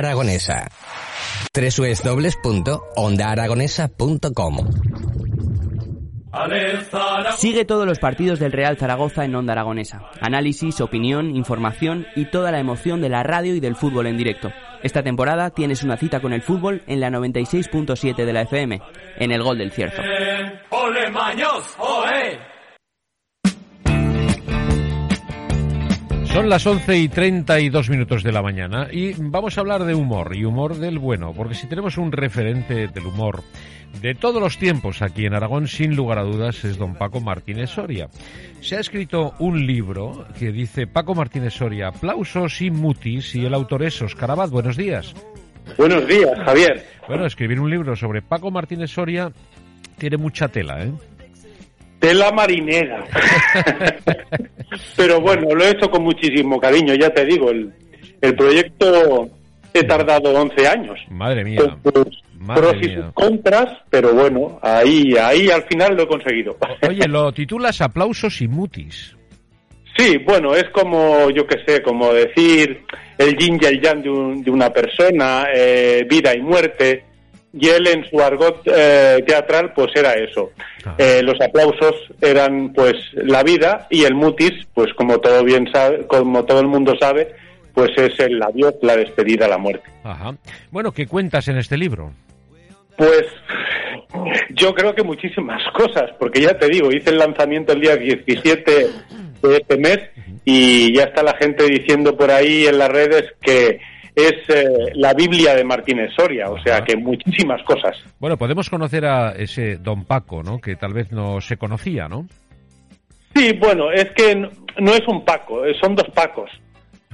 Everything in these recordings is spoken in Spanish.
Onda Aragonesa. www.ondaaragonesa.com Sigue todos los partidos del Real Zaragoza en Onda Aragonesa. Análisis, opinión, información y toda la emoción de la radio y del fútbol en directo. Esta temporada tienes una cita con el fútbol en la 96.7 de la FM, en el Gol del Cierzo. Son las 11 y 32 minutos de la mañana y vamos a hablar de humor y humor del bueno, porque si tenemos un referente del humor de todos los tiempos aquí en Aragón, sin lugar a dudas, es don Paco Martínez Soria. Se ha escrito un libro que dice Paco Martínez Soria, aplausos y mutis, y el autor es Oscar Abad. Buenos días. Buenos días, Javier. Bueno, escribir un libro sobre Paco Martínez Soria tiene mucha tela, ¿eh? Tela marinera. Pero bueno, lo he hecho con muchísimo cariño, ya te digo, el, el proyecto he tardado 11 años. Madre mía. pros y sus contras, pero bueno, ahí, ahí al final lo he conseguido. Oye, lo titulas Aplausos y Mutis. Sí, bueno, es como, yo qué sé, como decir el yin y el yang de, de una persona, eh, vida y muerte, y él en su argot eh, teatral pues era eso. Ah. Eh, los aplausos eran pues la vida y el mutis, pues como todo bien sabe, como todo el mundo sabe, pues es el adiós, la despedida, la muerte. Ajá. Bueno, ¿qué cuentas en este libro? Pues yo creo que muchísimas cosas, porque ya te digo, hice el lanzamiento el día 17 de este mes y ya está la gente diciendo por ahí en las redes que es eh, la Biblia de Martínez Soria, o sea que muchísimas cosas. Bueno, podemos conocer a ese don Paco, ¿no? Que tal vez no se conocía, ¿no? Sí, bueno, es que no, no es un Paco, eh, son dos Pacos,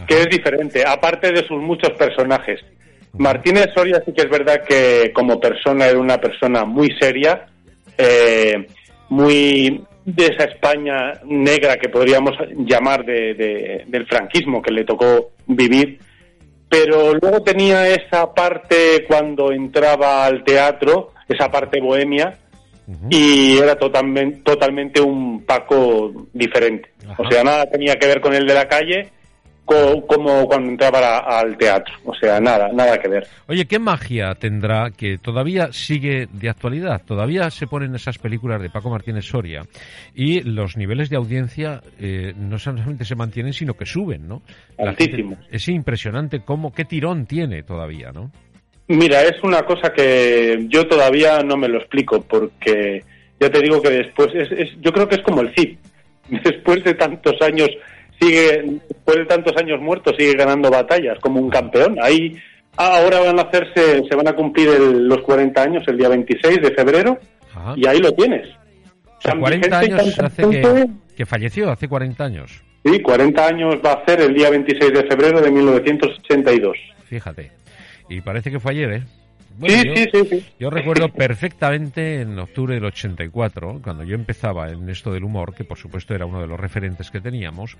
que es diferente, aparte de sus muchos personajes. Martínez Soria sí que es verdad que como persona era una persona muy seria, eh, muy de esa España negra que podríamos llamar de, de- del franquismo que le tocó vivir, pero luego tenía esa parte cuando entraba al teatro, esa parte bohemia, y era totalmente, totalmente un Paco diferente. Ajá. O sea, nada tenía que ver con el de la calle co- como cuando entraba al teatro. O sea, nada, nada que ver. Oye, ¿qué magia tendrá que todavía sigue de actualidad? Todavía se ponen esas películas de Paco Martínez Soria y los niveles de audiencia eh, no solamente se mantienen, sino que suben, ¿no? Gente- Altísimos. es impresionante cómo, qué tirón tiene todavía, ¿no? Mira, es una cosa que yo todavía no me lo explico porque ya te digo que después, es, es- yo creo que es como el CID. Después de tantos años sigue, después de tantos años muertos sigue ganando batallas como un campeón. Ahí ahora van a hacerse, se van a cumplir el- los 40 años el día 26 de febrero Ajá. y ahí lo tienes. O sea, Tan 40 vigente y años hace que falleció, hace 40 años. Sí, 40 años va a hacer el día 26 de febrero de 1982. Fíjate. Y parece que fue ayer, ¿eh? Bueno, sí, yo- sí, sí. Yo recuerdo perfectamente en octubre del 84, cuando yo empezaba en esto del humor, que por supuesto era uno de los referentes que teníamos,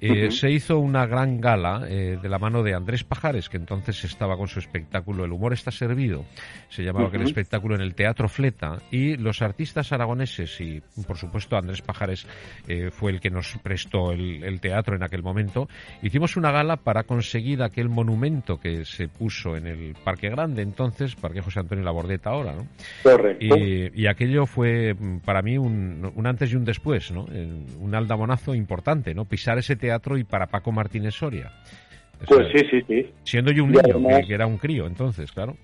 eh, se hizo una gran gala eh, de la mano de Andrés Pajares, que entonces estaba con su espectáculo El humor está servido, se llamaba aquel Ujú. espectáculo en el Teatro Fleta, y los artistas aragoneses, y por supuesto Andrés Pajares eh, fue el que nos prestó el, el teatro en aquel momento, hicimos una gala para conseguir aquel monumento que se puso en el Parque Grande entonces, Parque José Antonio Labordeta ahora, ¿no? Correcto. Y, y aquello fue mm, para mí un, un antes y un después, ¿no? Eh, Un aldabonazo importante, ¿no? Pisar ese teatro y para Paco Martínez Soria. Pues sí, sí, sí. Siendo yo un Y niño, además- que, que era un crío entonces, claro.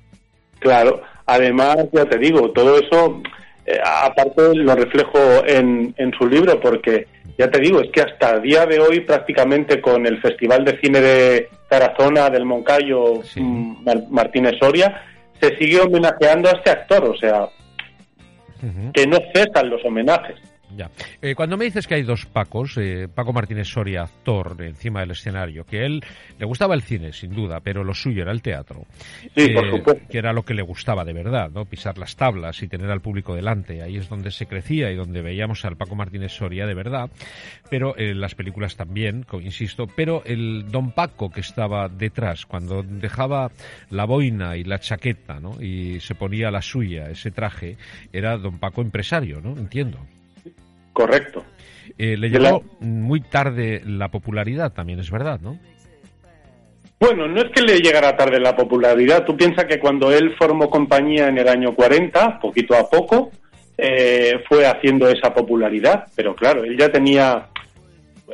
Claro, además, ya te digo, todo eso, eh, aparte lo reflejo en, en su libro, porque ya te digo, es que hasta el día de hoy, prácticamente con el Festival de Cine de Tarazona, del Moncayo, Sí. mm, Mar- Martínez Soria, se sigue homenajeando a este actor, o sea, que no cesan los homenajes. Ya. Eh, cuando me dices que hay dos Pacos, eh, Paco Martínez Soria, actor encima del escenario, que él le gustaba el cine, sin duda, pero lo suyo era el teatro. Sí, por Eh, supuesto. Que era lo que le gustaba de verdad, ¿no? Pisar las tablas y tener al público delante. Ahí es donde se crecía y donde veíamos al Paco Martínez Soria de verdad. Pero eh, las películas también, insisto. Pero el Don Paco que estaba detrás, cuando dejaba la boina y la chaqueta, ¿no? Y se ponía la suya, ese traje, era Don Paco empresario, ¿no? Entiendo. Correcto. Eh, le la- llegó muy tarde la popularidad, también es verdad, ¿no? Bueno, no es que le llegara tarde la popularidad. Tú piensas que cuando él formó compañía en el año 40, poquito a poco, eh, fue haciendo esa popularidad. Pero claro, él ya tenía.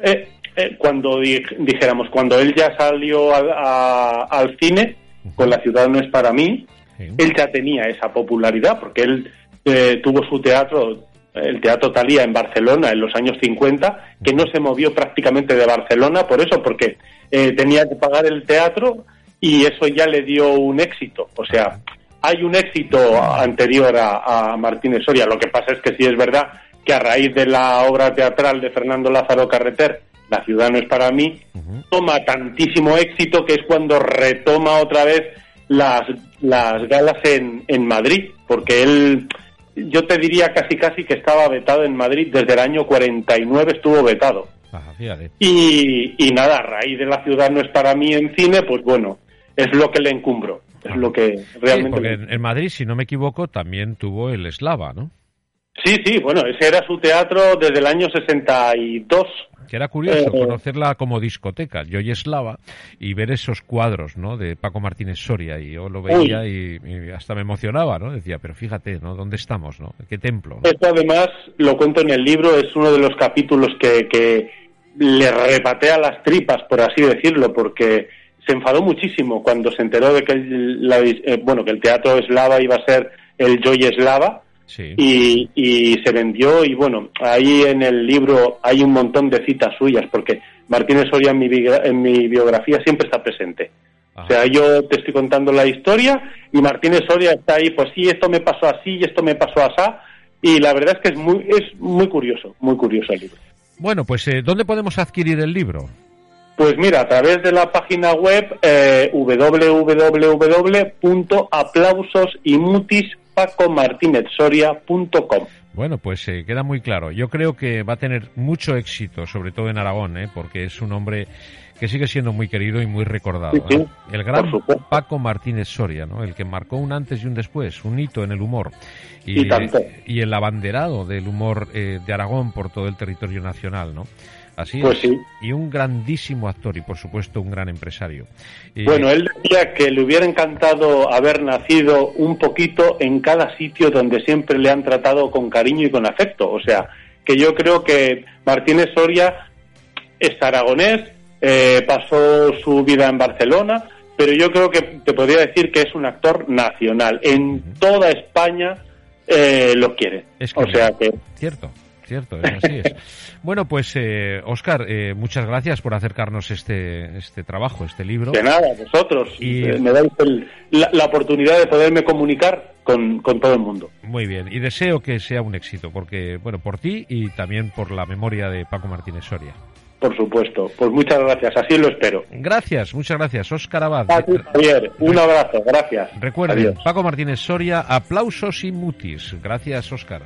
Eh, eh, cuando dijéramos, cuando él ya salió al cine, con La ciudad no es para mí, él ya tenía esa popularidad, porque él tuvo su teatro el Teatro Talía en Barcelona en los años 50, que no se movió prácticamente de Barcelona por eso, porque eh, tenía que pagar el teatro y eso ya le dio un éxito. O sea, hay un éxito anterior a, Martínez Soria. Lo que pasa es que sí es verdad que a raíz de la obra teatral de Fernando Lázaro Carreter, La ciudad no es para mí, toma tantísimo éxito que es cuando retoma otra vez las, las galas en, en Madrid, porque él yo te diría casi casi que estaba vetado en Madrid desde el año 49 estuvo vetado. y, y nada, a raíz de la ciudad no es para mí en cine, pues bueno, es lo que le encumbro, es lo que realmente... porque en Madrid, si no me equivoco, también tuvo el Eslava, ¿no? Sí, sí, bueno, ese era su teatro desde el año 62. Que era curioso eh, conocerla como discoteca, Yoyeslava, y ver esos cuadros, ¿no? De Paco Martínez Soria, y yo lo veía y, hasta me emocionaba, ¿no? Decía, pero fíjate, ¿no? ¿Dónde estamos, no? ¿Qué templo? Esto además, lo cuento en el libro, es uno de los capítulos que, que le repatea las tripas, por así decirlo, porque se enfadó muchísimo cuando se enteró de que, la, eh, bueno, que el teatro eslava iba a ser el Y, se vendió y bueno, ahí en el libro hay un montón de citas suyas porque Martínez Soria en mi, en mi biografía siempre está presente. O sea, yo te estoy contando la historia y Martínez Soria está ahí, pues sí, esto me pasó así y esto me pasó así y la verdad es que es muy, es muy curioso, muy curioso el libro. Bueno, pues eh, ¿dónde podemos adquirir el libro? Pues mira, a través de la página web eh, www.aplausosymutis.com pacomartinezsoria.com. Bueno, pues eh, queda muy claro. Yo creo que va a tener mucho éxito, sobre todo en Aragón, ¿eh? porque es un hombre que sigue siendo muy querido y muy recordado. El gran Paco Martínez Soria, ¿no? el que marcó un antes y un después, un hito en el humor y, y, el abanderado del humor eh, de Aragón por todo el territorio nacional. ¿no? Así pues sí. Y un grandísimo actor y, por supuesto, un gran empresario. Bueno, él decía que le hubiera encantado haber nacido un poquito en cada sitio donde siempre le han tratado con cariño y con afecto. O sea, que yo creo que Martínez Soria es aragonés, eh, pasó su vida en Barcelona, pero yo creo que te podría decir que es un actor nacional. En toda España eh, lo quiere. o sea que... Cierto cierto, así es. bueno, pues eh, Oscar, eh, muchas gracias por acercarnos este, este trabajo, este libro. De nada, vosotros. Y... Eh, me dais la, oportunidad de poderme comunicar con, con, todo el mundo. Muy bien, y deseo que sea un éxito, porque, bueno, por ti y también por la memoria de Paco Martínez Soria. Por supuesto. Pues muchas gracias, así lo espero. Gracias, muchas gracias. Oscar Abad. Javier, un abrazo, gracias. Recuerden, Paco Martínez Soria, aplausos y mutis. Gracias, Oscar.